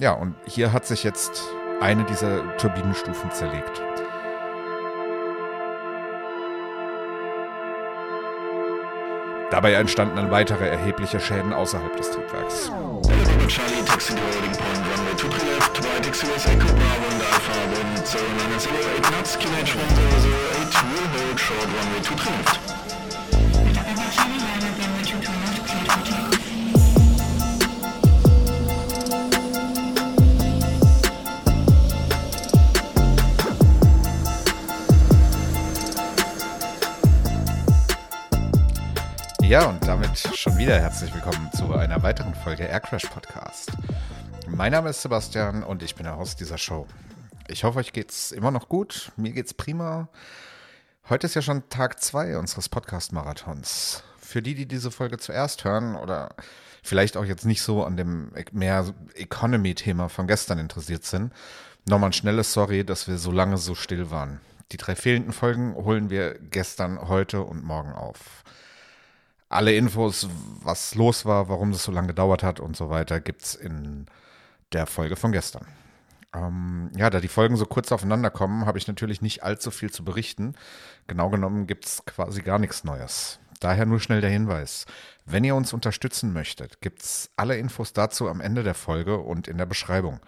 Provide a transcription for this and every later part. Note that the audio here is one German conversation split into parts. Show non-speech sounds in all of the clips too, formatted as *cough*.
Ja, und hier hat sich jetzt eine dieser Turbinenstufen zerlegt. Dabei entstanden dann weitere erhebliche Schäden außerhalb des Triebwerks. Ja, und damit schon wieder herzlich willkommen zu einer weiteren Folge Aircrash Podcast. Mein Name ist Sebastian und ich bin der Host dieser Show. Ich hoffe, euch geht's immer noch gut. Mir geht's prima. Heute ist ja schon Tag zwei unseres Podcast-Marathons. Für die, die diese Folge zuerst hören oder vielleicht auch jetzt nicht so an dem mehr Economy-Thema von gestern interessiert sind, nochmal ein schnelles Sorry, dass wir so lange so still waren. Die drei fehlenden Folgen holen wir gestern, heute und morgen auf. Alle Infos, was los war, warum es so lange gedauert hat und so weiter, gibt es in der Folge von gestern. Ähm, ja, da die Folgen so kurz aufeinander kommen, habe ich natürlich nicht allzu viel zu berichten. Genau genommen gibt es quasi gar nichts Neues. Daher nur schnell der Hinweis. Wenn ihr uns unterstützen möchtet, gibt es alle Infos dazu am Ende der Folge und in der Beschreibung.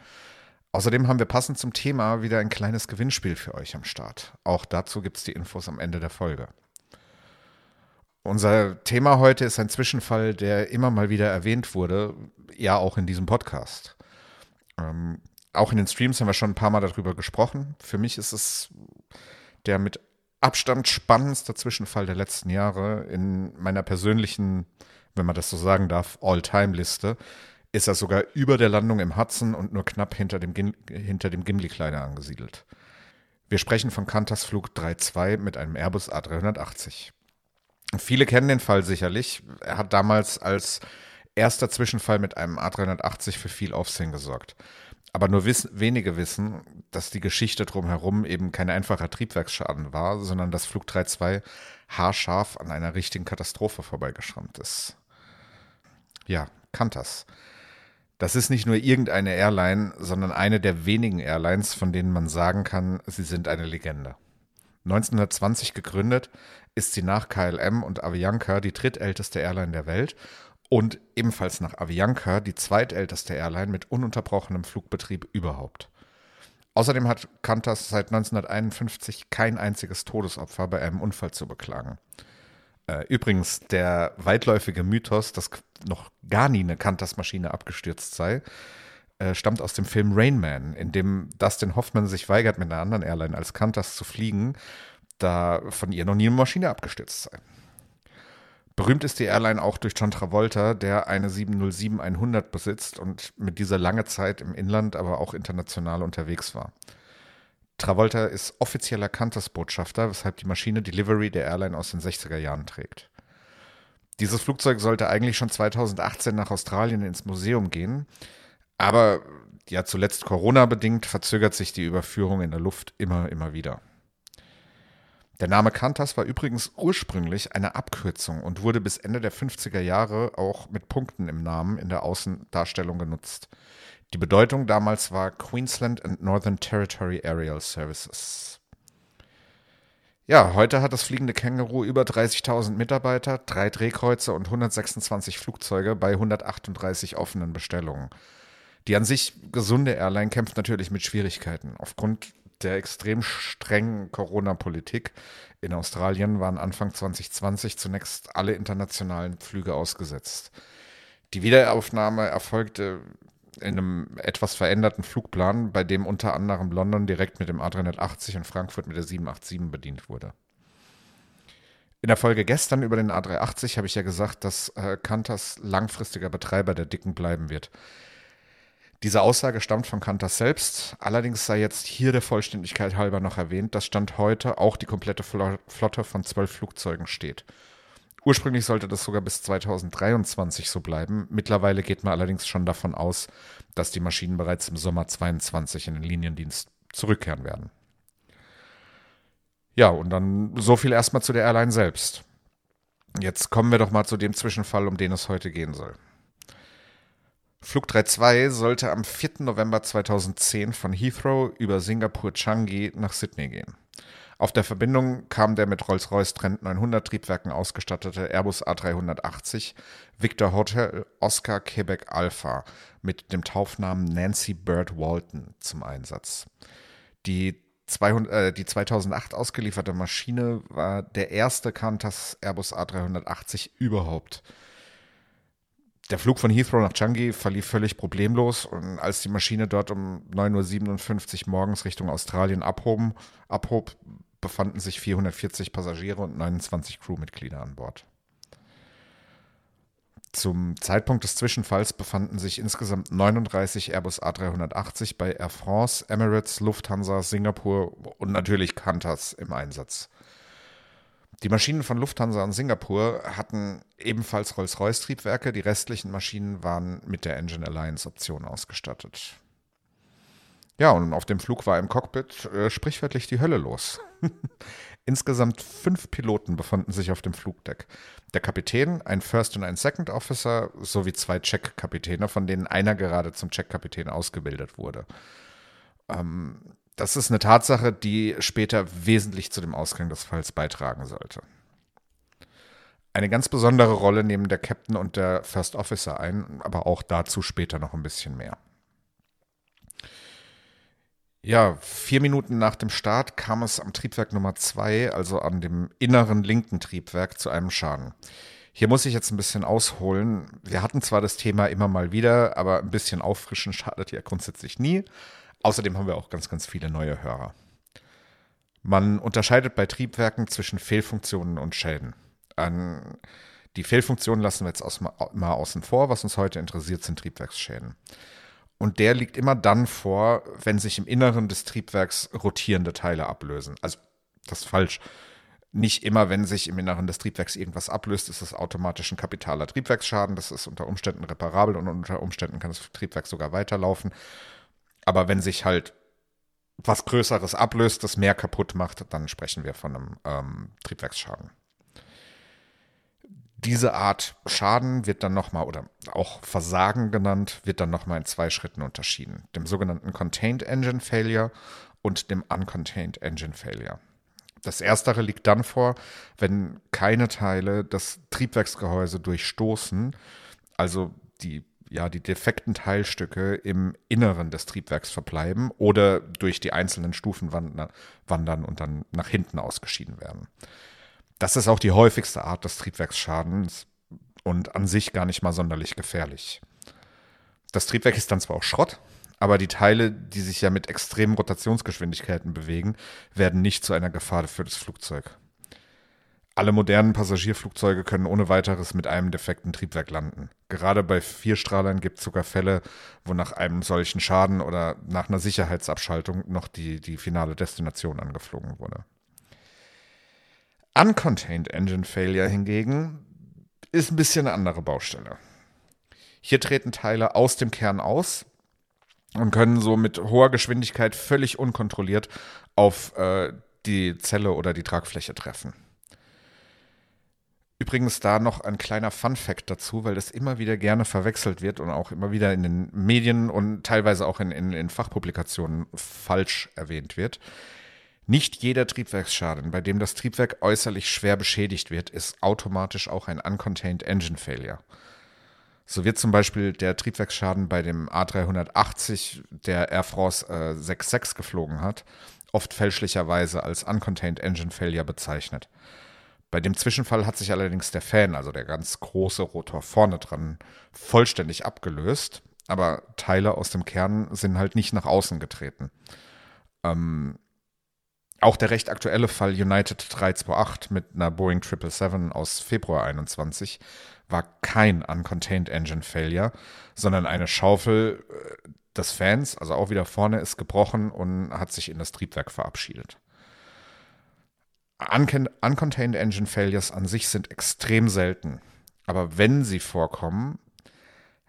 Außerdem haben wir passend zum Thema wieder ein kleines Gewinnspiel für euch am Start. Auch dazu gibt es die Infos am Ende der Folge. Unser Thema heute ist ein Zwischenfall, der immer mal wieder erwähnt wurde, ja auch in diesem Podcast. Ähm, auch in den Streams haben wir schon ein paar Mal darüber gesprochen. Für mich ist es der mit Abstand spannendste Zwischenfall der letzten Jahre in meiner persönlichen, wenn man das so sagen darf, All-Time-Liste. Ist er sogar über der Landung im Hudson und nur knapp hinter dem, hinter dem Gimli-Kleider angesiedelt. Wir sprechen von Qantas Flug 3.2 mit einem Airbus A380. Viele kennen den Fall sicherlich. Er hat damals als erster Zwischenfall mit einem A380 für viel Aufsehen gesorgt. Aber nur wiss wenige wissen, dass die Geschichte drumherum eben kein einfacher Triebwerksschaden war, sondern dass Flug 32 haarscharf an einer richtigen Katastrophe vorbeigeschrammt ist. Ja, Qantas. Das ist nicht nur irgendeine Airline, sondern eine der wenigen Airlines, von denen man sagen kann, sie sind eine Legende. 1920 gegründet, ist sie nach KLM und Avianca die drittälteste Airline der Welt und ebenfalls nach Avianca die zweitälteste Airline mit ununterbrochenem Flugbetrieb überhaupt. Außerdem hat Qantas seit 1951 kein einziges Todesopfer bei einem Unfall zu beklagen. Äh, übrigens, der weitläufige Mythos, dass noch gar nie eine Qantas-Maschine abgestürzt sei, äh, stammt aus dem Film Rain Man, in dem Dustin Hoffman sich weigert, mit einer anderen Airline als Qantas zu fliegen da von ihr noch nie eine Maschine abgestürzt sei. Berühmt ist die Airline auch durch John Travolta, der eine 707-100 besitzt und mit dieser lange Zeit im Inland, aber auch international unterwegs war. Travolta ist offizieller Qantas-Botschafter, weshalb die Maschine Delivery der Airline aus den 60er Jahren trägt. Dieses Flugzeug sollte eigentlich schon 2018 nach Australien ins Museum gehen, aber ja zuletzt Corona-bedingt verzögert sich die Überführung in der Luft immer, immer wieder. Der Name Qantas war übrigens ursprünglich eine Abkürzung und wurde bis Ende der 50er Jahre auch mit Punkten im Namen in der Außendarstellung genutzt. Die Bedeutung damals war Queensland and Northern Territory Aerial Services. Ja, heute hat das fliegende Känguru über 30.000 Mitarbeiter, drei Drehkreuze und 126 Flugzeuge bei 138 offenen Bestellungen. Die an sich gesunde Airline kämpft natürlich mit Schwierigkeiten. Aufgrund der extrem strengen Corona-Politik in Australien waren Anfang 2020 zunächst alle internationalen Flüge ausgesetzt. Die Wiederaufnahme erfolgte in einem etwas veränderten Flugplan, bei dem unter anderem London direkt mit dem A380 und Frankfurt mit der 787 bedient wurde. In der Folge gestern über den A380 habe ich ja gesagt, dass äh, langfristiger Betreiber der Dicken bleiben wird. Diese Aussage stammt von Kantas selbst. Allerdings sei jetzt hier der Vollständigkeit halber noch erwähnt, dass Stand heute auch die komplette Flotte von zwölf Flugzeugen steht. Ursprünglich sollte das sogar bis 2023 so bleiben. Mittlerweile geht man allerdings schon davon aus, dass die Maschinen bereits im Sommer 2022 in den Liniendienst zurückkehren werden. Ja, und dann so viel erstmal zu der Airline selbst. Jetzt kommen wir doch mal zu dem Zwischenfall, um den es heute gehen soll. Flug 32 sollte am 4. November 2010 von Heathrow über Singapur Changi nach Sydney gehen. Auf der Verbindung kam der mit Rolls-Royce Trent 900 Triebwerken ausgestattete Airbus A380 Victor Hotel Oscar Quebec Alpha mit dem Taufnamen Nancy Bird Walton zum Einsatz. Die, 200, äh, die 2008 ausgelieferte Maschine war der erste Qantas Airbus A380 überhaupt. Der Flug von Heathrow nach Changi verlief völlig problemlos und als die Maschine dort um 9.57 Uhr morgens Richtung Australien abhoben, abhob, befanden sich 440 Passagiere und 29 Crewmitglieder an Bord. Zum Zeitpunkt des Zwischenfalls befanden sich insgesamt 39 Airbus A380 bei Air France, Emirates, Lufthansa, Singapur und natürlich Qantas im Einsatz. Die Maschinen von Lufthansa und Singapur hatten ebenfalls Rolls-Royce-Triebwerke, die restlichen Maschinen waren mit der Engine Alliance-Option ausgestattet. Ja, und auf dem Flug war im Cockpit äh, sprichwörtlich die Hölle los. *laughs* Insgesamt fünf Piloten befanden sich auf dem Flugdeck. Der Kapitän, ein First und ein Second Officer sowie zwei Check-Kapitäne, von denen einer gerade zum Check-Kapitän ausgebildet wurde. Ähm, das ist eine Tatsache, die später wesentlich zu dem Ausgang des Falls beitragen sollte. Eine ganz besondere Rolle nehmen der Captain und der First Officer ein, aber auch dazu später noch ein bisschen mehr. Ja, vier Minuten nach dem Start kam es am Triebwerk Nummer zwei, also an dem inneren linken Triebwerk, zu einem Schaden. Hier muss ich jetzt ein bisschen ausholen. Wir hatten zwar das Thema immer mal wieder, aber ein bisschen auffrischen schadet ja grundsätzlich nie. Außerdem haben wir auch ganz, ganz viele neue Hörer. Man unterscheidet bei Triebwerken zwischen Fehlfunktionen und Schäden. An die Fehlfunktionen lassen wir jetzt aus, mal außen vor. Was uns heute interessiert, sind Triebwerksschäden. Und der liegt immer dann vor, wenn sich im Inneren des Triebwerks rotierende Teile ablösen. Also, das ist falsch. Nicht immer, wenn sich im Inneren des Triebwerks irgendwas ablöst, ist es automatisch ein kapitaler Triebwerksschaden. Das ist unter Umständen reparabel und unter Umständen kann das Triebwerk sogar weiterlaufen. Aber wenn sich halt was Größeres ablöst, das mehr kaputt macht, dann sprechen wir von einem ähm, Triebwerksschaden. Diese Art Schaden wird dann nochmal, oder auch Versagen genannt, wird dann nochmal in zwei Schritten unterschieden. Dem sogenannten Contained Engine Failure und dem Uncontained Engine Failure. Das erstere liegt dann vor, wenn keine Teile das Triebwerksgehäuse durchstoßen, also die, ja, die defekten Teilstücke im Inneren des Triebwerks verbleiben oder durch die einzelnen Stufen wandern und dann nach hinten ausgeschieden werden. Das ist auch die häufigste Art des Triebwerksschadens und an sich gar nicht mal sonderlich gefährlich. Das Triebwerk ist dann zwar auch Schrott, aber die Teile, die sich ja mit extremen Rotationsgeschwindigkeiten bewegen, werden nicht zu einer Gefahr für das Flugzeug. Alle modernen Passagierflugzeuge können ohne weiteres mit einem defekten Triebwerk landen. Gerade bei Vierstrahlern gibt es sogar Fälle, wo nach einem solchen Schaden oder nach einer Sicherheitsabschaltung noch die, die finale Destination angeflogen wurde. Uncontained Engine Failure hingegen ist ein bisschen eine andere Baustelle. Hier treten Teile aus dem Kern aus und können so mit hoher Geschwindigkeit völlig unkontrolliert auf äh, die Zelle oder die Tragfläche treffen. Übrigens da noch ein kleiner Fun fact dazu, weil das immer wieder gerne verwechselt wird und auch immer wieder in den Medien und teilweise auch in, in, in Fachpublikationen falsch erwähnt wird. Nicht jeder Triebwerksschaden, bei dem das Triebwerk äußerlich schwer beschädigt wird, ist automatisch auch ein Uncontained Engine Failure. So wird zum Beispiel der Triebwerksschaden bei dem A380, der Air France äh, 66 geflogen hat, oft fälschlicherweise als Uncontained Engine Failure bezeichnet. Bei dem Zwischenfall hat sich allerdings der Fan, also der ganz große Rotor vorne dran, vollständig abgelöst, aber Teile aus dem Kern sind halt nicht nach außen getreten. Ähm, auch der recht aktuelle Fall United 328 mit einer Boeing 777 aus Februar 21 war kein Uncontained Engine Failure, sondern eine Schaufel äh, des Fans, also auch wieder vorne, ist gebrochen und hat sich in das Triebwerk verabschiedet. Uncontained Engine Failures an sich sind extrem selten, aber wenn sie vorkommen,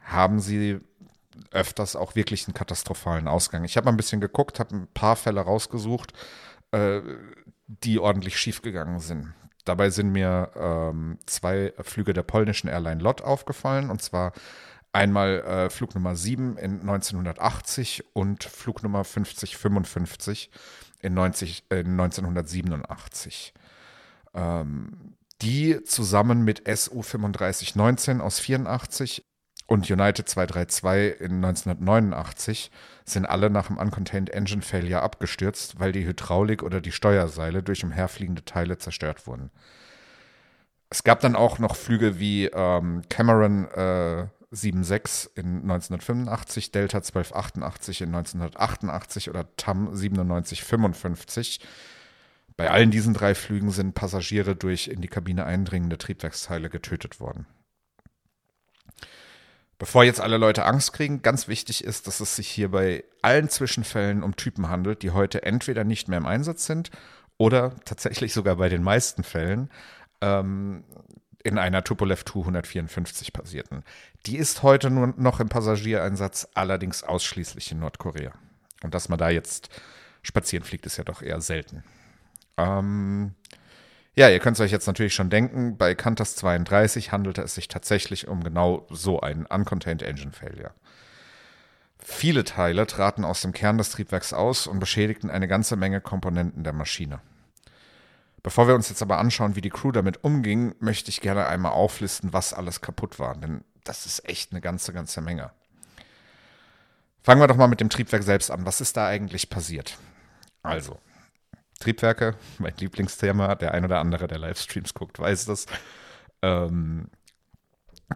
haben sie öfters auch wirklich einen katastrophalen Ausgang. Ich habe mal ein bisschen geguckt, habe ein paar Fälle rausgesucht äh, die ordentlich schiefgegangen sind. Dabei sind mir ähm, zwei Flüge der polnischen Airline LOT aufgefallen, und zwar Einmal äh, Flug Nummer 7 in 1980 und Flug Nummer 5055 in, 90, äh, 1987. Ähm, die zusammen mit SU 3519 aus 84 und United 232 in 1989 sind alle nach dem Uncontained Engine Failure abgestürzt, weil die Hydraulik oder die Steuerseile durch umherfliegende Teile zerstört wurden. Es gab dann auch noch Flüge wie ähm, Cameron äh, 76 in 1985, Delta 1288 in 1988 oder TAM 9755. Bei allen diesen drei Flügen sind Passagiere durch in die Kabine eindringende Triebwerksteile getötet worden. Bevor jetzt alle Leute Angst kriegen, ganz wichtig ist, dass es sich hier bei allen Zwischenfällen um Typen handelt, die heute entweder nicht mehr im Einsatz sind oder tatsächlich sogar bei den meisten Fällen ähm, in einer Tupolev Tu-154 passierten. Die ist heute nur noch im Passagiereinsatz, allerdings ausschließlich in Nordkorea. Und dass man da jetzt spazieren fliegt, ist ja doch eher selten. Ähm, ja, ihr könnt es euch jetzt natürlich schon denken, bei Qantas 32 handelte es sich tatsächlich um genau so einen Uncontained Engine Failure. Viele Teile traten aus dem Kern des Triebwerks aus und beschädigten eine ganze Menge Komponenten der Maschine. Bevor wir uns jetzt aber anschauen, wie die Crew damit umging, möchte ich gerne einmal auflisten, was alles kaputt war, denn das ist echt eine ganze, ganze Menge. Fangen wir doch mal mit dem Triebwerk selbst an. Was ist da eigentlich passiert? Also, Triebwerke, *laughs* mein Lieblingsthema. Der ein oder andere, der Livestreams guckt, weiß das. Ähm,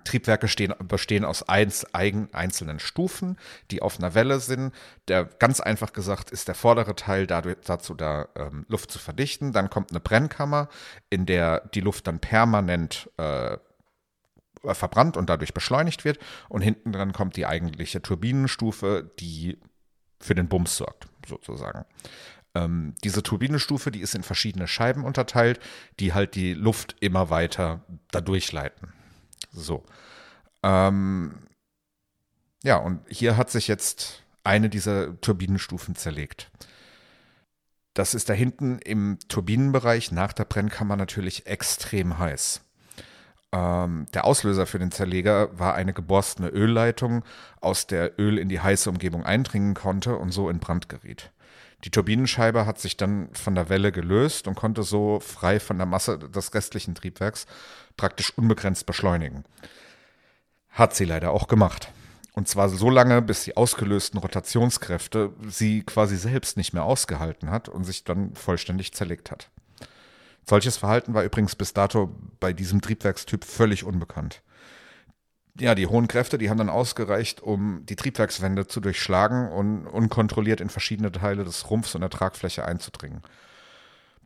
Triebwerke stehen, bestehen aus eins, eigen, einzelnen Stufen, die auf einer Welle sind. Der, ganz einfach gesagt, ist der vordere Teil dadurch, dazu da, ähm, Luft zu verdichten. Dann kommt eine Brennkammer, in der die Luft dann permanent äh, verbrannt und dadurch beschleunigt wird. Und hinten dran kommt die eigentliche Turbinenstufe, die für den Bums sorgt, sozusagen. Ähm, diese Turbinenstufe, die ist in verschiedene Scheiben unterteilt, die halt die Luft immer weiter dadurch leiten. So. Ähm, ja, und hier hat sich jetzt eine dieser Turbinenstufen zerlegt. Das ist da hinten im Turbinenbereich nach der Brennkammer natürlich extrem heiß. Ähm, der Auslöser für den Zerleger war eine geborstene Ölleitung, aus der Öl in die heiße Umgebung eindringen konnte und so in Brand geriet. Die Turbinenscheibe hat sich dann von der Welle gelöst und konnte so frei von der Masse des restlichen Triebwerks praktisch unbegrenzt beschleunigen. Hat sie leider auch gemacht. Und zwar so lange, bis die ausgelösten Rotationskräfte sie quasi selbst nicht mehr ausgehalten hat und sich dann vollständig zerlegt hat. Solches Verhalten war übrigens bis dato bei diesem Triebwerkstyp völlig unbekannt ja, die hohen Kräfte, die haben dann ausgereicht, um die Triebwerkswände zu durchschlagen und unkontrolliert in verschiedene Teile des Rumpfs und der Tragfläche einzudringen.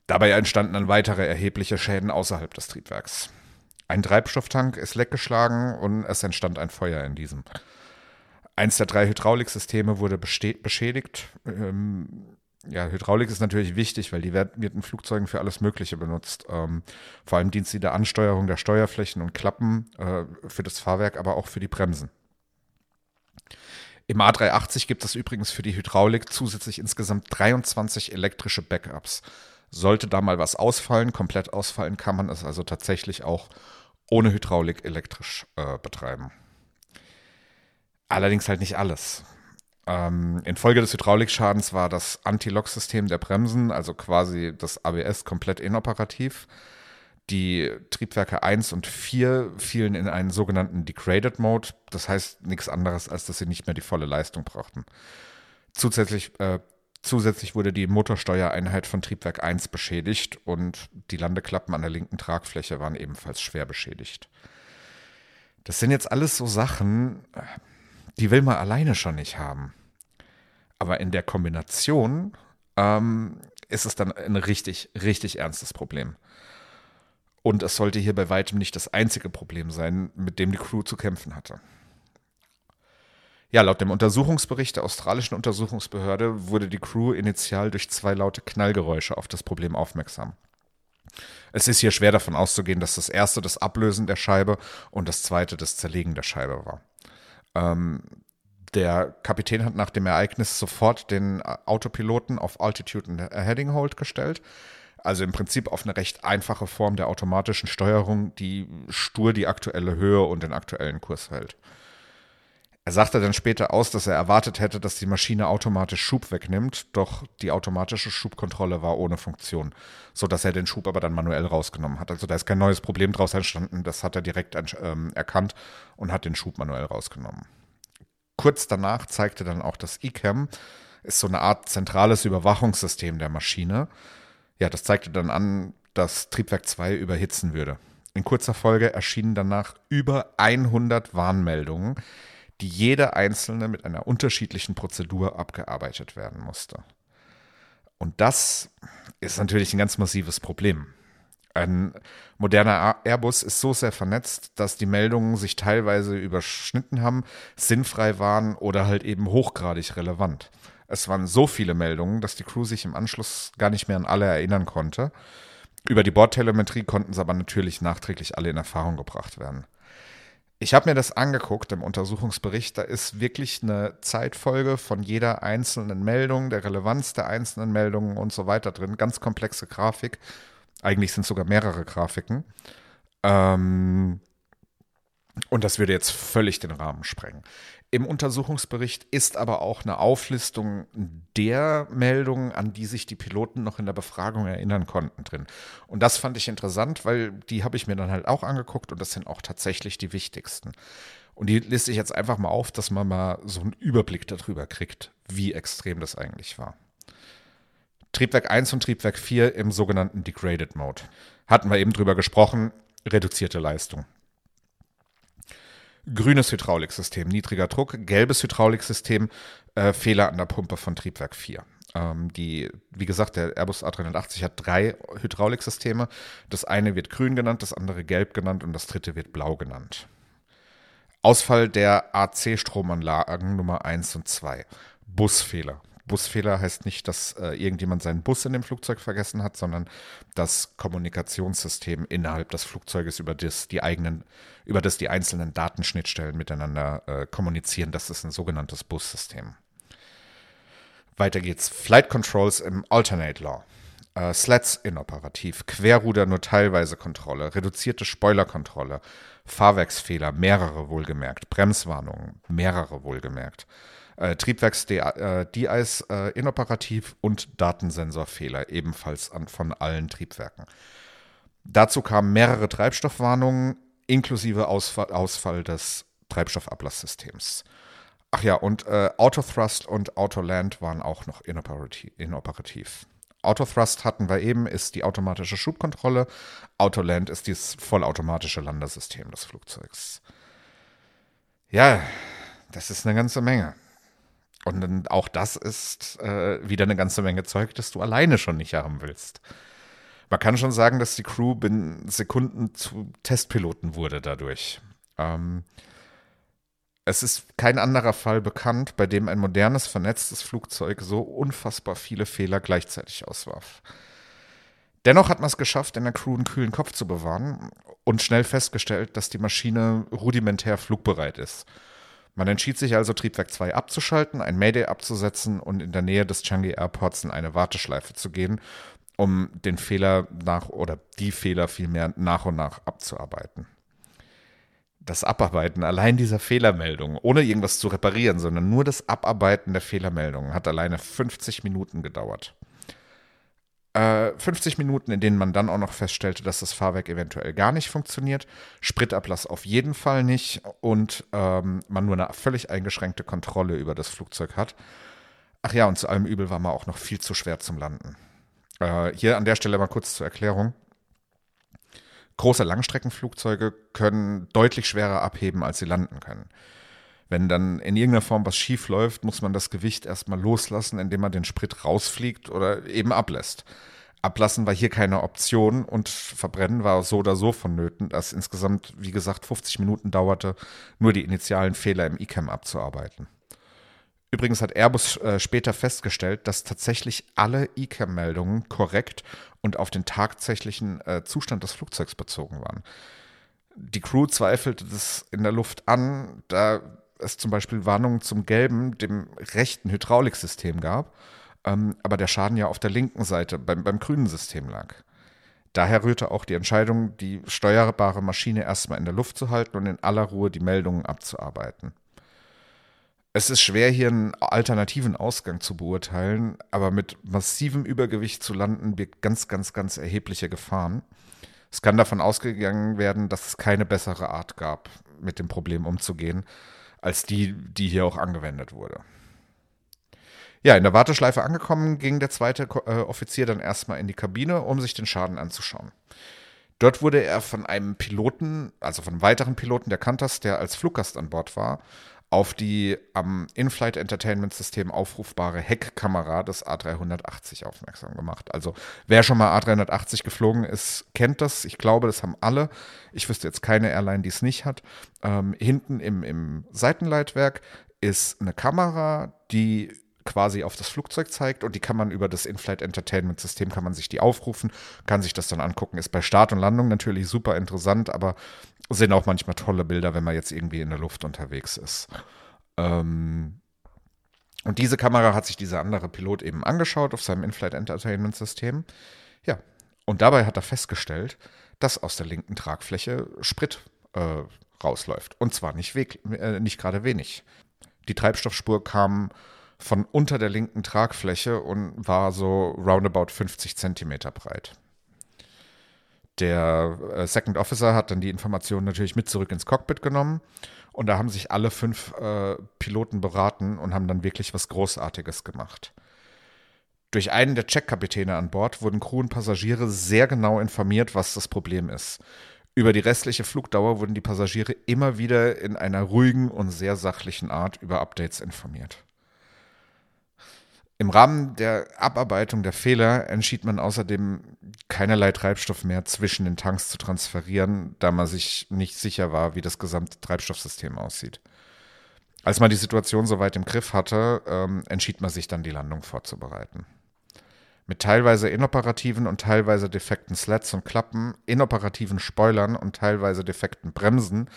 Dabei entstanden dann weitere erhebliche Schäden außerhalb des Triebwerks. Ein Treibstofftank ist leckgeschlagen und es entstand ein Feuer in diesem. Eins der drei Hydrauliksysteme wurde beschädigt. Ähm, ja, Hydraulik ist natürlich wichtig, weil die wird, in Flugzeugen für alles Mögliche benutzt. Ähm, vor allem dient sie der Ansteuerung der Steuerflächen und Klappen äh, für das Fahrwerk, aber auch für die Bremsen. Im A380 gibt es übrigens für die Hydraulik zusätzlich insgesamt 23 elektrische Backups. Sollte da mal was ausfallen, komplett ausfallen, kann man es also tatsächlich auch ohne Hydraulik elektrisch äh, betreiben. Allerdings halt nicht alles. Ähm, infolge des Hydraulikschadens war das Anti-Lock-System der Bremsen, also quasi das ABS, komplett inoperativ. Die Triebwerke 1 und 4 fielen in einen sogenannten Degraded Mode. Das heißt nichts anderes, als dass sie nicht mehr die volle Leistung brauchten. Zusätzlich, äh, zusätzlich wurde die Motorsteuereinheit von Triebwerk 1 beschädigt und die Landeklappen an der linken Tragfläche waren ebenfalls schwer beschädigt. Das sind jetzt alles so Sachen, die will man alleine schon nicht haben. Aber in der Kombination ähm, ist es dann ein richtig, richtig ernstes Problem. Und es sollte hier bei weitem nicht das einzige Problem sein, mit dem die Crew zu kämpfen hatte. Ja, laut dem Untersuchungsbericht der australischen Untersuchungsbehörde wurde die Crew initial durch zwei laute Knallgeräusche auf das Problem aufmerksam. Es ist hier schwer davon auszugehen, dass das erste das Ablösen der Scheibe und das zweite das Zerlegen der Scheibe war. Ähm, der Kapitän hat nach dem Ereignis sofort den Autopiloten auf Altitude and Heading Hold gestellt. Also im Prinzip auf eine recht einfache Form der automatischen Steuerung, die stur die aktuelle Höhe und den aktuellen Kurs hält. Er sagte dann später aus, dass er erwartet hätte, dass die Maschine automatisch Schub wegnimmt, doch die automatische Schubkontrolle war ohne Funktion, sodass er den Schub aber dann manuell rausgenommen hat. Also da ist kein neues Problem draus entstanden, das hat er direkt ähm, erkannt und hat den Schub manuell rausgenommen. Kurz danach zeigte dann auch das eCam, ist so eine Art zentrales Überwachungssystem der Maschine. Ja, das zeigte dann an, dass Triebwerk 2 überhitzen würde. In kurzer Folge erschienen danach über 100 Warnmeldungen, die jede einzelne mit einer unterschiedlichen Prozedur abgearbeitet werden musste. Und das ist natürlich ein ganz massives Problem. Ein moderner Airbus ist so sehr vernetzt, dass die Meldungen sich teilweise überschnitten haben, sinnfrei waren oder halt eben hochgradig relevant. Es waren so viele Meldungen, dass die Crew sich im Anschluss gar nicht mehr an alle erinnern konnte. Über die Bordtelemetrie konnten sie aber natürlich nachträglich alle in Erfahrung gebracht werden. Ich habe mir das angeguckt im Untersuchungsbericht. Da ist wirklich eine Zeitfolge von jeder einzelnen Meldung, der Relevanz der einzelnen Meldungen und so weiter drin. Ganz komplexe Grafik. Eigentlich sind es sogar mehrere Grafiken. Ähm, und das würde jetzt völlig den Rahmen sprengen. Im Untersuchungsbericht ist aber auch eine Auflistung der Meldungen, an die sich die Piloten noch in der Befragung erinnern konnten, drin. Und das fand ich interessant, weil die habe ich mir dann halt auch angeguckt und das sind auch tatsächlich die wichtigsten. Und die liste ich jetzt einfach mal auf, dass man mal so einen Überblick darüber kriegt, wie extrem das eigentlich war. Triebwerk 1 und Triebwerk 4 im sogenannten Degraded Mode. Hatten wir eben drüber gesprochen, reduzierte Leistung. Grünes Hydrauliksystem, niedriger Druck. Gelbes Hydrauliksystem, äh, Fehler an der Pumpe von Triebwerk 4. Ähm, die, wie gesagt, der Airbus A380 hat drei Hydrauliksysteme. Das eine wird grün genannt, das andere gelb genannt und das dritte wird blau genannt. Ausfall der AC-Stromanlagen Nummer 1 und 2. Busfehler. Busfehler heißt nicht, dass äh, irgendjemand seinen Bus in dem Flugzeug vergessen hat, sondern das Kommunikationssystem innerhalb des Flugzeuges, über das die eigenen, über das die einzelnen Datenschnittstellen miteinander äh, kommunizieren, das ist ein sogenanntes Bussystem. Weiter geht's. Flight Controls im Alternate Law. Äh, Slats inoperativ, Querruder nur teilweise Kontrolle, reduzierte Spoilerkontrolle, Fahrwerksfehler, mehrere wohlgemerkt, Bremswarnungen, mehrere wohlgemerkt äh, Triebwerks-DIs äh, inoperativ und Datensensorfehler ebenfalls an, von allen Triebwerken. Dazu kamen mehrere Treibstoffwarnungen inklusive Ausfall, Ausfall des Treibstoffablasssystems. Ach ja, und äh, Autothrust und Autoland waren auch noch inoperativ. inoperativ. Autothrust hatten wir eben, ist die automatische Schubkontrolle. Autoland ist das vollautomatische Landesystem des Flugzeugs. Ja, das ist eine ganze Menge. Und dann auch das ist äh, wieder eine ganze Menge Zeug, das du alleine schon nicht haben willst. Man kann schon sagen, dass die Crew binnen Sekunden zu Testpiloten wurde dadurch. Ähm, es ist kein anderer Fall bekannt, bei dem ein modernes, vernetztes Flugzeug so unfassbar viele Fehler gleichzeitig auswarf. Dennoch hat man es geschafft, in der Crew einen kühlen Kopf zu bewahren und schnell festgestellt, dass die Maschine rudimentär flugbereit ist. Man entschied sich also, Triebwerk 2 abzuschalten, ein Mayday abzusetzen und in der Nähe des Changi Airports in eine Warteschleife zu gehen, um den Fehler nach oder die Fehler vielmehr nach und nach abzuarbeiten. Das Abarbeiten allein dieser Fehlermeldung, ohne irgendwas zu reparieren, sondern nur das Abarbeiten der Fehlermeldungen, hat alleine 50 Minuten gedauert. 50 äh, Minuten, in denen man dann auch noch feststellte, dass das Fahrwerk eventuell gar nicht funktioniert, Spritablass auf jeden Fall nicht und ähm, man nur eine völlig eingeschränkte Kontrolle über das Flugzeug hat. Ach ja, und zu allem Übel war man auch noch viel zu schwer zum Landen. Äh, hier an der Stelle mal kurz zur Erklärung. Große Langstreckenflugzeuge können deutlich schwerer abheben, als sie landen können. Wenn dann in irgendeiner Form was schief läuft, muss man das Gewicht erstmal loslassen, indem man den Sprit rausfliegt oder eben ablässt. Ablassen war hier keine Option und Verbrennen war so oder so vonnöten, dass insgesamt, wie gesagt, 50 Minuten dauerte, nur die initialen Fehler im ICAM abzuarbeiten. Übrigens hat Airbus äh, später festgestellt, dass tatsächlich alle ICAM-Meldungen korrekt und auf den tatsächlichen äh, Zustand des Flugzeugs bezogen waren. Die Crew zweifelte das in der Luft an, da es zum Beispiel Warnungen zum gelben, dem rechten Hydrauliksystem gab, ähm, aber der Schaden ja auf der linken Seite beim, beim grünen System lag. Daher rührte auch die Entscheidung, die steuerbare Maschine erstmal in der Luft zu halten und in aller Ruhe die Meldungen abzuarbeiten. Es ist schwer, hier einen alternativen Ausgang zu beurteilen, aber mit massivem Übergewicht zu landen birgt ganz, ganz, ganz erhebliche Gefahren. Es kann davon ausgegangen werden, dass es keine bessere Art gab, mit dem Problem umzugehen, als die, die hier auch angewendet wurde. Ja, in der Warteschleife angekommen, ging der zweite äh, Offizier dann erstmal in die Kabine, um sich den Schaden anzuschauen. Dort wurde er von einem Piloten, also von einem weiteren Piloten der Qantas, der als Fluggast an Bord war, auf die am In-Flight Entertainment System aufrufbare Heckkamera des A380 aufmerksam gemacht. Also wer schon mal A380 geflogen ist, kennt das. Ich glaube, das haben alle. Ich wüsste jetzt keine Airline, die es nicht hat. Ähm, hinten im, im Seitenleitwerk ist eine Kamera, die quasi auf das Flugzeug zeigt und die kann man über das In-Flight Entertainment System kann man sich die aufrufen, kann sich das dann angucken. Ist bei Start und Landung natürlich super interessant, aber sind auch manchmal tolle Bilder, wenn man jetzt irgendwie in der Luft unterwegs ist. Ähm und diese Kamera hat sich dieser andere Pilot eben angeschaut auf seinem In-Flight Entertainment System. Ja, und dabei hat er festgestellt, dass aus der linken Tragfläche Sprit äh, rausläuft. Und zwar nicht, äh, nicht gerade wenig. Die Treibstoffspur kam von unter der linken Tragfläche und war so roundabout 50 Zentimeter breit. Der äh, Second Officer hat dann die Informationen natürlich mit zurück ins Cockpit genommen und da haben sich alle fünf äh, Piloten beraten und haben dann wirklich was Großartiges gemacht. Durch einen der Checkkapitäne an Bord wurden Crew und Passagiere sehr genau informiert, was das Problem ist. Über die restliche Flugdauer wurden die Passagiere immer wieder in einer ruhigen und sehr sachlichen Art über Updates informiert. Im Rahmen der Abarbeitung der Fehler entschied man außerdem, keinerlei Treibstoff mehr zwischen den Tanks zu transferieren, da man sich nicht sicher war, wie das gesamte Treibstoffsystem aussieht. Als man die Situation soweit im Griff hatte, ähm, entschied man sich dann, die Landung vorzubereiten. Mit teilweise inoperativen und teilweise defekten Slats und Klappen, inoperativen Spoilern und teilweise defekten Bremsen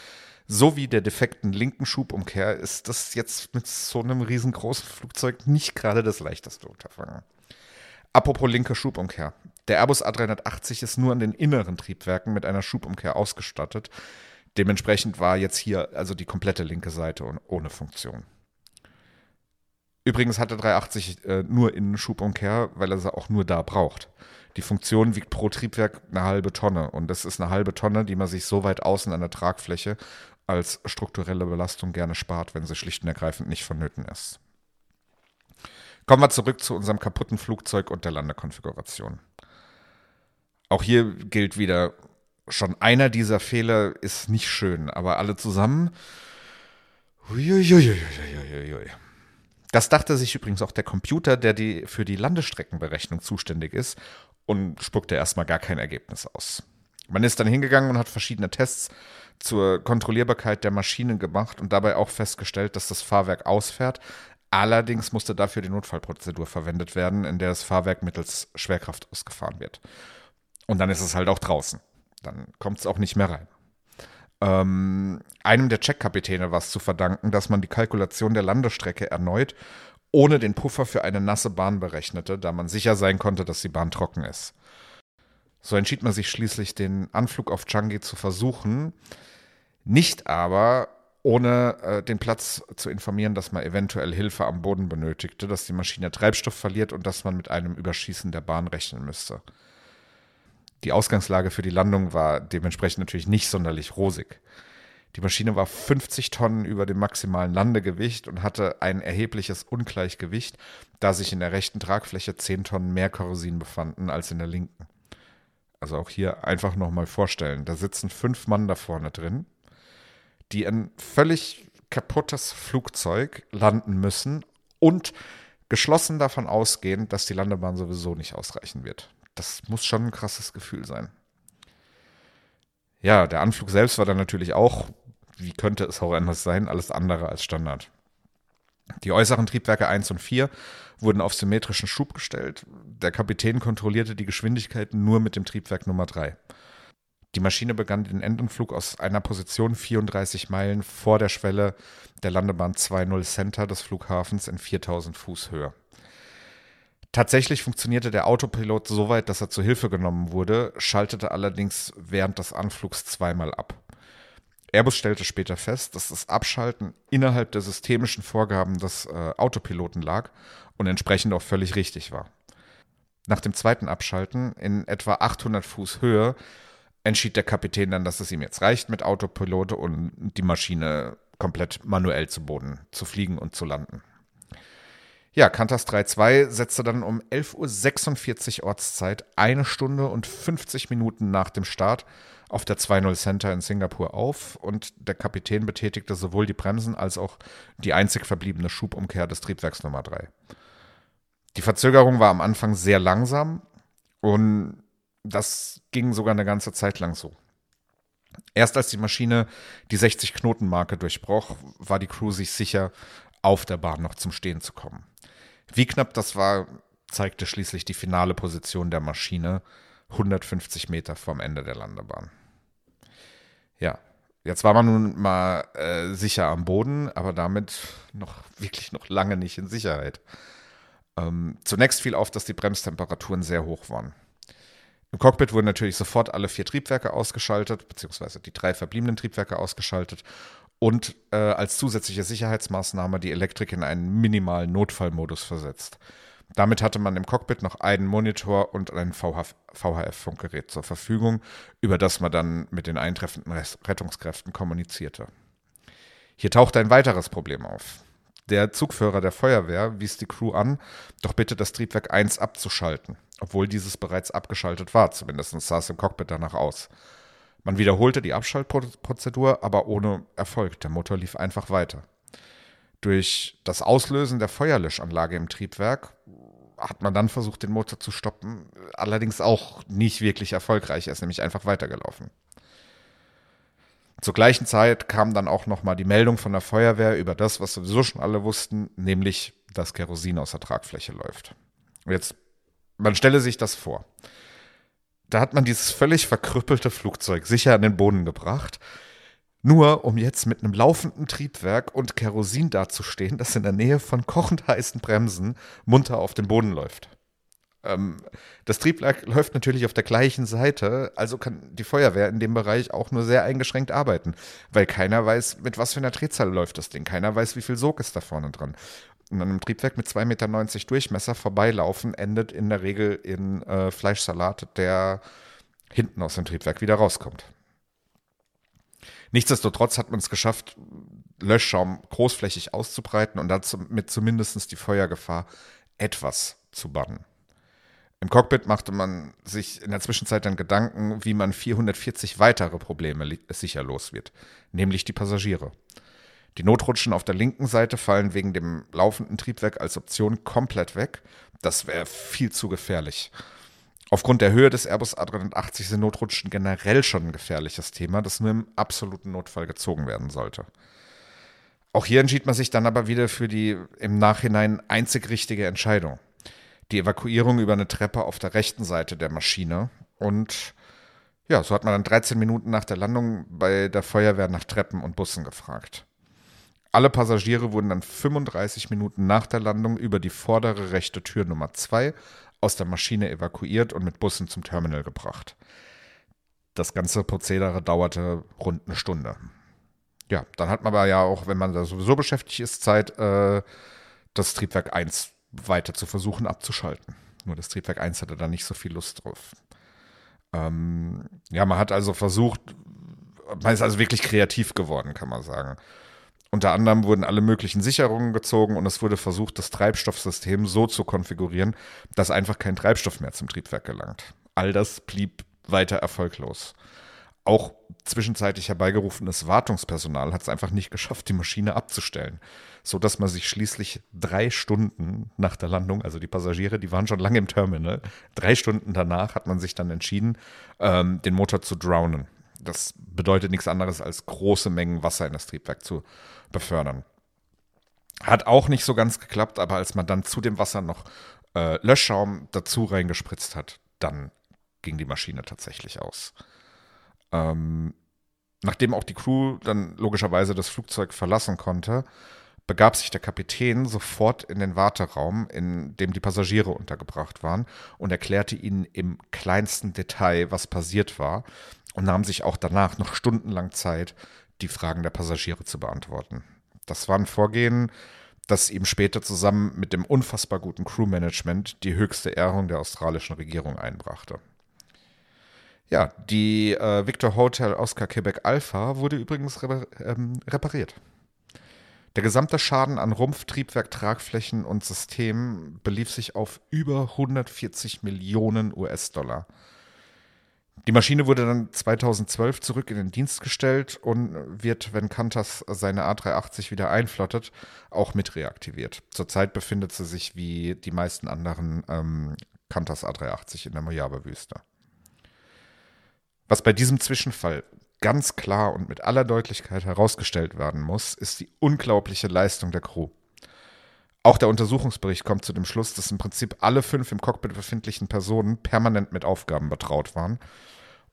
sowie der defekten linken Schubumkehr ist das jetzt mit so einem riesengroßen Flugzeug nicht gerade das leichteste Unterfangen. Apropos linke Schubumkehr. Der Airbus A380 ist nur an den inneren Triebwerken mit einer Schubumkehr ausgestattet. Dementsprechend war jetzt hier also die komplette linke Seite ohne Funktion. Übrigens hat der 380 äh, nur Innenschubumkehr, weil er sie auch nur da braucht. Die Funktion wiegt pro Triebwerk eine halbe Tonne und das ist eine halbe Tonne, die man sich so weit außen an der Tragfläche als strukturelle Belastung gerne spart, wenn sie schlicht und ergreifend nicht vonnöten ist. Kommen wir zurück zu unserem kaputten Flugzeug und der Landekonfiguration. Auch hier gilt wieder, schon einer dieser Fehler ist nicht schön, aber alle zusammen. Das dachte sich übrigens auch der Computer, der die, für die Landestreckenberechnung zuständig ist und spuckte erstmal gar kein Ergebnis aus. Man ist dann hingegangen und hat verschiedene Tests zur Kontrollierbarkeit der Maschinen gemacht und dabei auch festgestellt, dass das Fahrwerk ausfährt. Allerdings musste dafür die Notfallprozedur verwendet werden, in der das Fahrwerk mittels Schwerkraft ausgefahren wird. Und dann ist es halt auch draußen. Dann kommt es auch nicht mehr rein. Ähm, einem der Checkkapitäne war es zu verdanken, dass man die Kalkulation der Landestrecke erneut ohne den Puffer für eine nasse Bahn berechnete, da man sicher sein konnte, dass die Bahn trocken ist. So entschied man sich schließlich, den Anflug auf Changi zu versuchen, nicht aber ohne äh, den Platz zu informieren, dass man eventuell Hilfe am Boden benötigte, dass die Maschine Treibstoff verliert und dass man mit einem Überschießen der Bahn rechnen müsste. Die Ausgangslage für die Landung war dementsprechend natürlich nicht sonderlich rosig. Die Maschine war 50 Tonnen über dem maximalen Landegewicht und hatte ein erhebliches Ungleichgewicht, da sich in der rechten Tragfläche 10 Tonnen mehr Kerosin befanden als in der linken. Also auch hier einfach nochmal vorstellen. Da sitzen fünf Mann da vorne drin, die ein völlig kaputtes Flugzeug landen müssen und geschlossen davon ausgehen, dass die Landebahn sowieso nicht ausreichen wird. Das muss schon ein krasses Gefühl sein. Ja, der Anflug selbst war dann natürlich auch, wie könnte es auch anders sein, alles andere als Standard. Die äußeren Triebwerke 1 und 4 wurden auf symmetrischen Schub gestellt. Der Kapitän kontrollierte die Geschwindigkeit nur mit dem Triebwerk Nummer 3. Die Maschine begann den Endanflug aus einer Position 34 Meilen vor der Schwelle der Landebahn 2.0 Center des Flughafens in 4000 Fuß Höhe. Tatsächlich funktionierte der Autopilot so weit, dass er zu Hilfe genommen wurde, schaltete allerdings während des Anflugs zweimal ab. Airbus stellte später fest, dass das Abschalten innerhalb der systemischen Vorgaben des äh, Autopiloten lag und entsprechend auch völlig richtig war. Nach dem zweiten Abschalten in etwa 800 Fuß Höhe entschied der Kapitän dann, dass es ihm jetzt reicht mit Autopilote und die Maschine komplett manuell zu Boden zu fliegen und zu landen. Ja, Qantas 3.2 setzte dann um 11.46 Uhr Ortszeit, eine Stunde und 50 Minuten nach dem Start, auf der 2.0 Center in Singapur auf und der Kapitän betätigte sowohl die Bremsen als auch die einzig verbliebene Schubumkehr des Triebwerks Nummer 3. Die Verzögerung war am Anfang sehr langsam und das ging sogar eine ganze Zeit lang so. Erst als die Maschine die 60-Knoten-Marke durchbroch, war die Crew sich sicher, auf der Bahn noch zum Stehen zu kommen. Wie knapp das war, zeigte schließlich die finale Position der Maschine 150 Meter vom Ende der Landebahn. Ja, jetzt war man nun mal äh, sicher am Boden, aber damit noch wirklich noch lange nicht in Sicherheit. Ähm, zunächst fiel auf, dass die Bremstemperaturen sehr hoch waren. Im Cockpit wurden natürlich sofort alle vier Triebwerke ausgeschaltet, beziehungsweise die drei verbliebenen Triebwerke ausgeschaltet und äh, als zusätzliche Sicherheitsmaßnahme die Elektrik in einen minimalen Notfallmodus versetzt. Damit hatte man im Cockpit noch einen Monitor und ein VHF-Funkgerät zur Verfügung, über das man dann mit den eintreffenden Rettungskräften kommunizierte. Hier tauchte ein weiteres Problem auf. Der Zugführer der Feuerwehr wies die Crew an, doch bitte das Triebwerk 1 abzuschalten, obwohl dieses bereits abgeschaltet war, zumindest sah es im Cockpit danach aus. Man wiederholte die Abschaltprozedur, aber ohne Erfolg. Der Motor lief einfach weiter. Durch das Auslösen der Feuerlöschanlage im Triebwerk hat man dann versucht, den Motor zu stoppen, allerdings auch nicht wirklich erfolgreich. Er ist nämlich einfach weitergelaufen. Zur gleichen Zeit kam dann auch nochmal die Meldung von der Feuerwehr über das, was sowieso schon alle wussten, nämlich, dass Kerosin aus der Tragfläche läuft. Jetzt, man stelle sich das vor. Da hat man dieses völlig verkrüppelte Flugzeug sicher an den Boden gebracht, nur um jetzt mit einem laufenden Triebwerk und Kerosin dazustehen, das in der Nähe von kochend heißen Bremsen munter auf den Boden läuft. Ähm, das Triebwerk läuft natürlich auf der gleichen Seite, also kann die Feuerwehr in dem Bereich auch nur sehr eingeschränkt arbeiten, weil keiner weiß, mit was für einer Drehzahl läuft das Ding. Keiner weiß, wie viel Sog ist da vorne dran an einem Triebwerk mit 2,90 Meter Durchmesser vorbeilaufen, endet in der Regel in äh, Fleischsalat, der hinten aus dem Triebwerk wieder rauskommt. Nichtsdestotrotz hat man es geschafft, Löschschaum großflächig auszubreiten und damit zumindest die Feuergefahr etwas zu bannen. Im Cockpit machte man sich in der Zwischenzeit dann Gedanken, wie man 440 weitere Probleme sicher los wird, nämlich die Passagiere. Die Notrutschen auf der linken Seite fallen wegen dem laufenden Triebwerk als Option komplett weg. Das wäre viel zu gefährlich. Aufgrund der Höhe des Airbus A380 sind Notrutschen generell schon ein gefährliches Thema, das nur im absoluten Notfall gezogen werden sollte. Auch hier entschied man sich dann aber wieder für die im Nachhinein einzig richtige Entscheidung. Die Evakuierung über eine Treppe auf der rechten Seite der Maschine. Und ja, so hat man dann 13 Minuten nach der Landung bei der Feuerwehr nach Treppen und Bussen gefragt. Alle Passagiere wurden dann 35 Minuten nach der Landung über die vordere rechte Tür Nummer 2 aus der Maschine evakuiert und mit Bussen zum Terminal gebracht. Das ganze Prozedere dauerte rund eine Stunde. Ja, dann hat man aber ja auch, wenn man da sowieso beschäftigt ist, Zeit, äh, das Triebwerk 1 weiter zu versuchen abzuschalten. Nur das Triebwerk 1 hatte da nicht so viel Lust drauf. Ähm, ja, man hat also versucht, man ist also wirklich kreativ geworden, kann man sagen. Unter anderem wurden alle möglichen Sicherungen gezogen und es wurde versucht, das Treibstoffsystem so zu konfigurieren, dass einfach kein Treibstoff mehr zum Triebwerk gelangt. All das blieb weiter erfolglos. Auch zwischenzeitlich herbeigerufenes Wartungspersonal hat es einfach nicht geschafft, die Maschine abzustellen, so dass man sich schließlich drei Stunden nach der Landung, also die Passagiere, die waren schon lange im Terminal, drei Stunden danach hat man sich dann entschieden, ähm, den Motor zu drownen. Das bedeutet nichts anderes als große Mengen Wasser in das Triebwerk zu befördern. Hat auch nicht so ganz geklappt, aber als man dann zu dem Wasser noch äh, Löschschaum dazu reingespritzt hat, dann ging die Maschine tatsächlich aus. Ähm, nachdem auch die Crew dann logischerweise das Flugzeug verlassen konnte, begab sich der Kapitän sofort in den Warteraum, in dem die Passagiere untergebracht waren, und erklärte ihnen im kleinsten Detail, was passiert war, und nahm sich auch danach noch stundenlang Zeit, die Fragen der Passagiere zu beantworten. Das war ein Vorgehen, das ihm später zusammen mit dem unfassbar guten Crewmanagement die höchste Ehrung der australischen Regierung einbrachte. Ja, die äh, Victor Hotel Oscar Quebec Alpha wurde übrigens re ähm, repariert. Der gesamte Schaden an Rumpf, Triebwerk, Tragflächen und System belief sich auf über 140 Millionen US-Dollar. Die Maschine wurde dann 2012 zurück in den Dienst gestellt und wird, wenn Qantas seine A380 wieder einflottet, auch mit reaktiviert. Zurzeit befindet sie sich wie die meisten anderen ähm, Qantas A380 in der Mojave-Wüste. Was bei diesem Zwischenfall ganz klar und mit aller Deutlichkeit herausgestellt werden muss, ist die unglaubliche Leistung der Crew. Auch der Untersuchungsbericht kommt zu dem Schluss, dass im Prinzip alle fünf im Cockpit befindlichen Personen permanent mit Aufgaben betraut waren.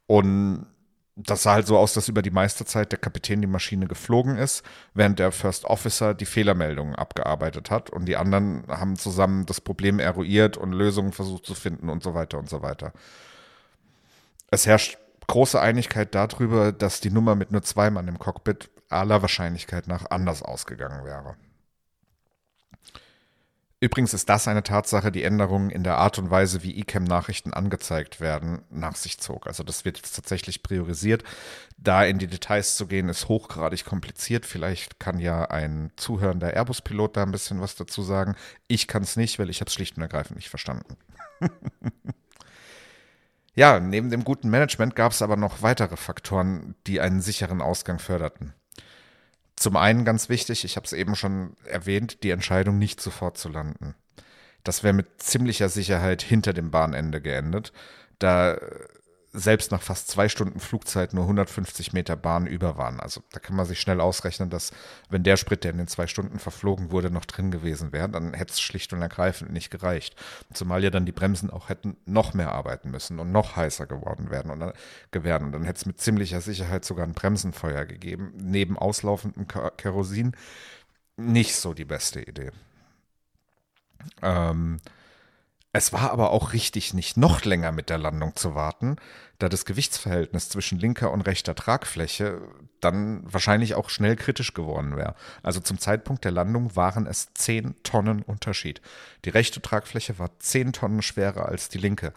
Und das sah halt so aus, dass über die meiste Zeit der Kapitän die Maschine geflogen ist, während der First Officer die Fehlermeldungen abgearbeitet hat und die anderen haben zusammen das Problem eruiert und Lösungen versucht zu finden und so weiter und so weiter. Es herrscht große Einigkeit darüber, dass die Nummer mit nur zwei Mann im Cockpit aller Wahrscheinlichkeit nach anders ausgegangen wäre. Übrigens ist das eine Tatsache, die Änderungen in der Art und Weise, wie ICAM-Nachrichten angezeigt werden, nach sich zog. Also das wird jetzt tatsächlich priorisiert. Da in die Details zu gehen, ist hochgradig kompliziert. Vielleicht kann ja ein zuhörender Airbus-Pilot da ein bisschen was dazu sagen. Ich kann es nicht, weil ich habe es schlicht und ergreifend nicht verstanden. *laughs* ja, neben dem guten Management gab es aber noch weitere Faktoren, die einen sicheren Ausgang förderten. Zum einen ganz wichtig, ich habe es eben schon erwähnt, die Entscheidung nicht sofort zu landen. Das wäre mit ziemlicher Sicherheit hinter dem Bahnende geendet, da selbst nach fast zwei Stunden Flugzeit nur 150 Meter Bahn über waren. Also da kann man sich schnell ausrechnen, dass wenn der Sprit, der in den zwei Stunden verflogen wurde, noch drin gewesen wäre, dann hätte es schlicht und ergreifend nicht gereicht. Zumal ja dann die Bremsen auch hätten noch mehr arbeiten müssen und noch heißer geworden werden und dann. Und dann hätte es mit ziemlicher Sicherheit sogar ein Bremsenfeuer gegeben, neben auslaufendem Kerosin. Nicht so die beste Idee. Ähm, es war aber auch richtig, nicht noch länger mit der Landung zu warten, da das Gewichtsverhältnis zwischen linker und rechter Tragfläche dann wahrscheinlich auch schnell kritisch geworden wäre. Also zum Zeitpunkt der Landung waren es 10 Tonnen Unterschied. Die rechte Tragfläche war 10 Tonnen schwerer als die linke.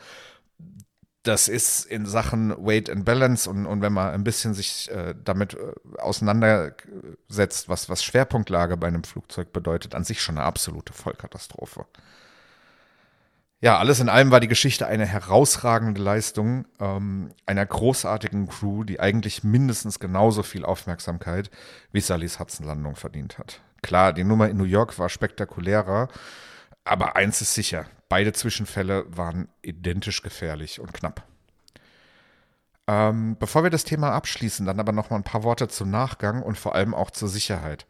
Das ist in Sachen Weight and Balance und, und wenn man ein bisschen sich äh, damit äh, auseinandersetzt, was, was Schwerpunktlage bei einem Flugzeug bedeutet, an sich schon eine absolute Vollkatastrophe. Ja, alles in allem war die Geschichte eine herausragende Leistung ähm, einer großartigen Crew, die eigentlich mindestens genauso viel Aufmerksamkeit wie Sullys Hudson-Landung verdient hat. Klar, die Nummer in New York war spektakulärer, aber eins ist sicher, beide Zwischenfälle waren identisch gefährlich und knapp. Ähm, bevor wir das Thema abschließen, dann aber noch mal ein paar Worte zum Nachgang und vor allem auch zur Sicherheit.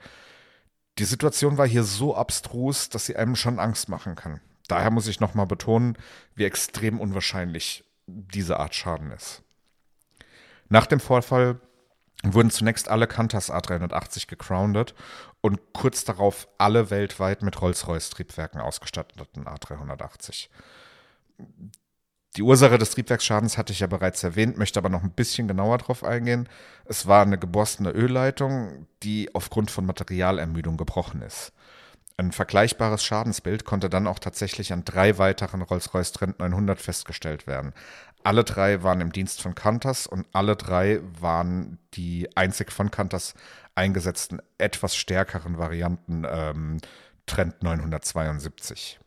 Die Situation war hier so abstrus, dass sie einem schon Angst machen kann daher muss ich nochmal betonen, wie extrem unwahrscheinlich diese Art Schaden ist. Nach dem Vorfall wurden zunächst alle Qantas A380 gegroundet und kurz darauf alle weltweit mit Rolls-Royce-Triebwerken ausgestatteten A380. Die Ursache des Triebwerksschadens hatte ich ja bereits erwähnt, möchte aber noch ein bisschen genauer darauf eingehen. Es war eine geborstene Ölleitung, die aufgrund von Materialermüdung gebrochen ist. Ein vergleichbares Schadensbild konnte dann auch tatsächlich an drei weiteren Rolls-Royce Trent 900 festgestellt werden. Alle drei waren im Dienst von Qantas und alle drei waren die einzig von Qantas eingesetzten etwas stärkeren Varianten ähm, Trent 972.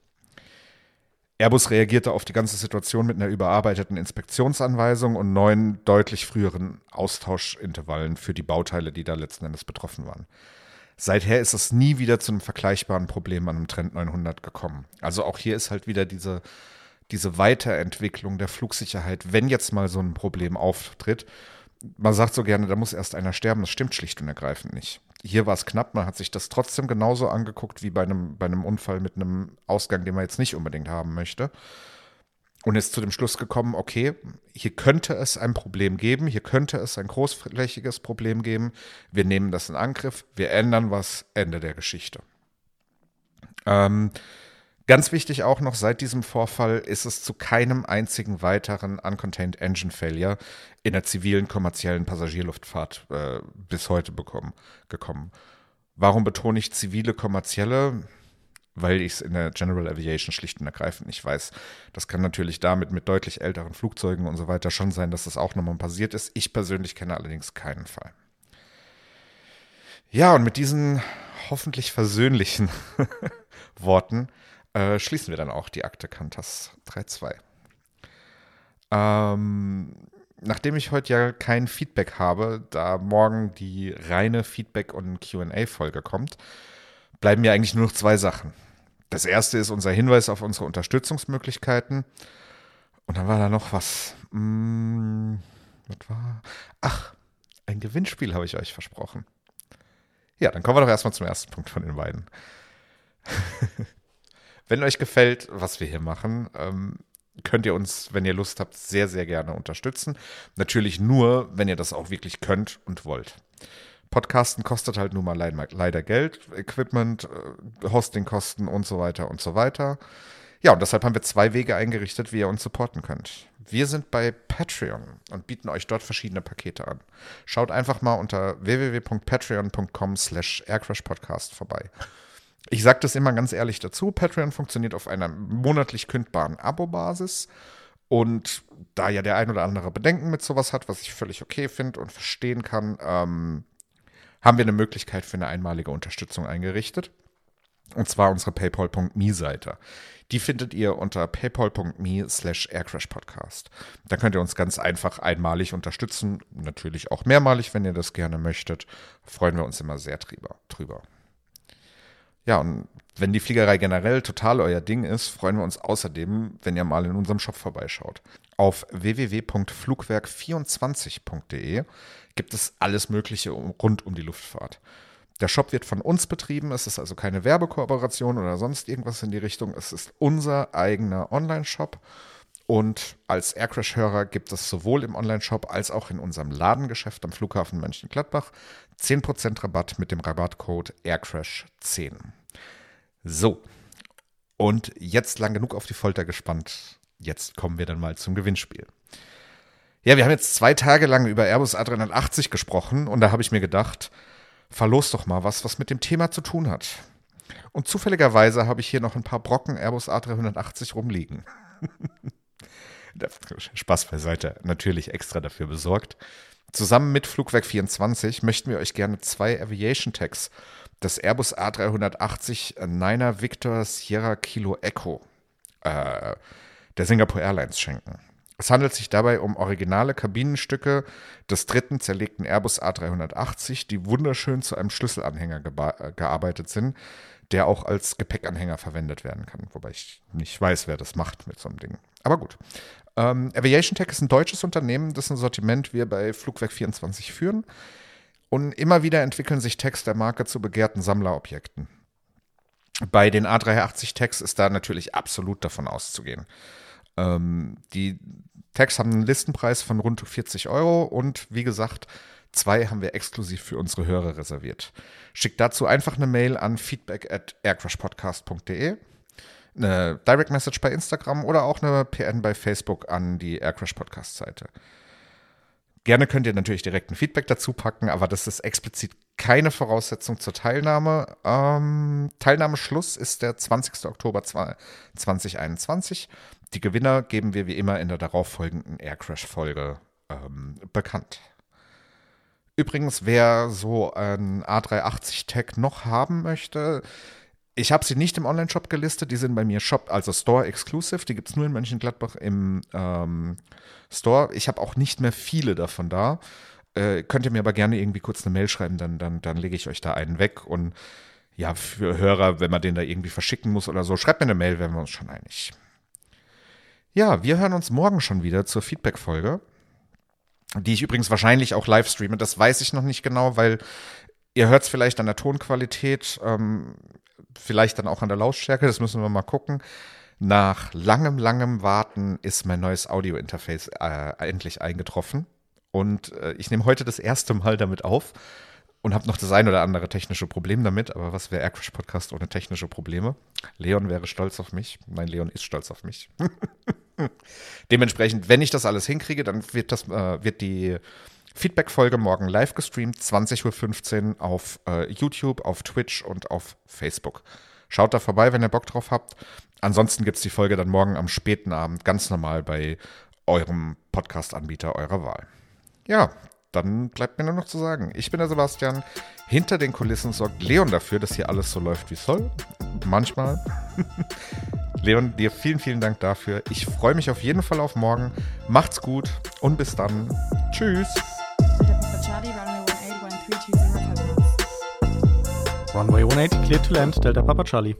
Airbus reagierte auf die ganze Situation mit einer überarbeiteten Inspektionsanweisung und neuen, deutlich früheren Austauschintervallen für die Bauteile, die da letzten Endes betroffen waren. Seither ist es nie wieder zu einem vergleichbaren Problem an einem Trend 900 gekommen. Also auch hier ist halt wieder diese, diese Weiterentwicklung der Flugsicherheit, wenn jetzt mal so ein Problem auftritt. Man sagt so gerne, da muss erst einer sterben. Das stimmt schlicht und ergreifend nicht. Hier war es knapp, man hat sich das trotzdem genauso angeguckt wie bei einem, bei einem Unfall mit einem Ausgang, den man jetzt nicht unbedingt haben möchte und ist zu dem Schluss gekommen, okay, hier könnte es ein Problem geben, hier könnte es ein großflächiges Problem geben. Wir nehmen das in Angriff, wir ändern was, Ende der Geschichte. Ähm, Ganz wichtig auch noch, seit diesem Vorfall ist es zu keinem einzigen weiteren Uncontained Engine Failure in der zivilen kommerziellen Passagierluftfahrt äh, bis heute bekommen, gekommen. Warum betone ich zivile kommerzielle? Weil ich es in der General Aviation schlicht und ergreifend nicht weiß. Das kann natürlich damit mit deutlich älteren Flugzeugen und so weiter schon sein, dass das auch nochmal passiert ist. Ich persönlich kenne allerdings keinen Fall. Ja, und mit diesen hoffentlich versöhnlichen *laughs* Worten äh, schließen wir dann auch die Akte Kantas 3.2. Ähm, nachdem ich heute ja kein Feedback habe, da morgen die reine Feedback- und QA-Folge kommt, bleiben mir eigentlich nur noch zwei Sachen. Das erste ist unser Hinweis auf unsere Unterstützungsmöglichkeiten. Und dann war da noch was. Hm, was war? Ach, ein Gewinnspiel habe ich euch versprochen. Ja, dann kommen wir doch erstmal zum ersten Punkt von den beiden. *laughs* Wenn euch gefällt, was wir hier machen, ähm, könnt ihr uns, wenn ihr Lust habt, sehr, sehr gerne unterstützen. Natürlich nur, wenn ihr das auch wirklich könnt und wollt. Podcasten kostet halt nun mal leider Geld, Equipment, äh, Hostingkosten und so weiter und so weiter. Ja, und deshalb haben wir zwei Wege eingerichtet, wie ihr uns supporten könnt. Wir sind bei Patreon und bieten euch dort verschiedene Pakete an. Schaut einfach mal unter www.patreon.com slash aircrashpodcast vorbei. Ich sage das immer ganz ehrlich dazu, Patreon funktioniert auf einer monatlich kündbaren Abo-Basis. Und da ja der ein oder andere Bedenken mit sowas hat, was ich völlig okay finde und verstehen kann, ähm, haben wir eine Möglichkeit für eine einmalige Unterstützung eingerichtet. Und zwar unsere paypal.me-Seite. Die findet ihr unter paypal.me slash aircrashpodcast. Da könnt ihr uns ganz einfach einmalig unterstützen. Natürlich auch mehrmalig, wenn ihr das gerne möchtet. Freuen wir uns immer sehr drüber. Ja, und wenn die Fliegerei generell total euer Ding ist, freuen wir uns außerdem, wenn ihr mal in unserem Shop vorbeischaut. Auf www.flugwerk24.de gibt es alles Mögliche rund um die Luftfahrt. Der Shop wird von uns betrieben, es ist also keine Werbekooperation oder sonst irgendwas in die Richtung. Es ist unser eigener Online-Shop. Und als Aircrash-Hörer gibt es sowohl im Online-Shop als auch in unserem Ladengeschäft am Flughafen Mönchengladbach 10% Rabatt mit dem Rabattcode Aircrash10. So, und jetzt lang genug auf die Folter gespannt. Jetzt kommen wir dann mal zum Gewinnspiel. Ja, wir haben jetzt zwei Tage lang über Airbus A380 gesprochen und da habe ich mir gedacht, verlos doch mal was, was mit dem Thema zu tun hat. Und zufälligerweise habe ich hier noch ein paar Brocken Airbus A380 rumliegen. *laughs* Spaß beiseite, natürlich extra dafür besorgt. Zusammen mit Flugwerk 24 möchten wir euch gerne zwei Aviation Tags des Airbus A380 Niner Victor Sierra Kilo Echo äh, der Singapore Airlines schenken. Es handelt sich dabei um originale Kabinenstücke des dritten zerlegten Airbus A380, die wunderschön zu einem Schlüsselanhänger gearbeitet sind, der auch als Gepäckanhänger verwendet werden kann. Wobei ich nicht weiß, wer das macht mit so einem Ding. Aber gut. Ähm, Aviation Tech ist ein deutsches Unternehmen, dessen Sortiment wir bei Flugwerk 24 führen. Und immer wieder entwickeln sich Tags der Marke zu begehrten Sammlerobjekten. Bei den A380 Tags ist da natürlich absolut davon auszugehen. Ähm, die Tags haben einen Listenpreis von rund 40 Euro und wie gesagt, zwei haben wir exklusiv für unsere Hörer reserviert. Schickt dazu einfach eine Mail an feedback at aircrashpodcast.de eine Direct Message bei Instagram oder auch eine PN bei Facebook an die Aircrash Podcast Seite. Gerne könnt ihr natürlich direkt ein Feedback dazu packen, aber das ist explizit keine Voraussetzung zur Teilnahme. Ähm, Teilnahmeschluss ist der 20. Oktober 2021. Die Gewinner geben wir wie immer in der darauffolgenden Aircrash-Folge ähm, bekannt. Übrigens, wer so ein A380-Tag noch haben möchte, ich habe sie nicht im Online-Shop gelistet, die sind bei mir Shop, also Store Exclusive, die gibt es nur in Mönchengladbach im ähm, Store. Ich habe auch nicht mehr viele davon da. Äh, könnt ihr mir aber gerne irgendwie kurz eine Mail schreiben, dann, dann, dann lege ich euch da einen weg. Und ja, für Hörer, wenn man den da irgendwie verschicken muss oder so, schreibt mir eine Mail, werden wir uns schon einig. Ja, wir hören uns morgen schon wieder zur Feedback-Folge, die ich übrigens wahrscheinlich auch live streame. Das weiß ich noch nicht genau, weil ihr hört es vielleicht an der Tonqualität. Ähm, vielleicht dann auch an der Lautstärke, das müssen wir mal gucken. Nach langem, langem Warten ist mein neues Audio-Interface äh, endlich eingetroffen. Und äh, ich nehme heute das erste Mal damit auf. und habe noch das ein oder andere technische Problem damit. Aber was wäre Aircrash Podcast ohne technische Probleme? Leon wäre stolz auf mich. Nein, Leon ist stolz auf mich. *laughs* Dementsprechend, wenn ich das alles hinkriege, dann wird, das, äh, wird die Feedback-Folge morgen live gestreamt, 20.15 Uhr auf äh, YouTube, auf Twitch und auf Facebook. Schaut da vorbei, wenn ihr Bock drauf habt. Ansonsten gibt es die Folge dann morgen am späten Abend ganz normal bei eurem Podcast-Anbieter eurer Wahl. Ja, dann bleibt mir nur noch zu sagen, ich bin der Sebastian. Hinter den Kulissen sorgt Leon dafür, dass hier alles so läuft, wie es soll. Manchmal. *laughs* Leon, dir vielen, vielen Dank dafür. Ich freue mich auf jeden Fall auf morgen. Macht's gut und bis dann. Tschüss. Daddy Runway 18 1320 Runway cleared to land, Delta Papa Charlie.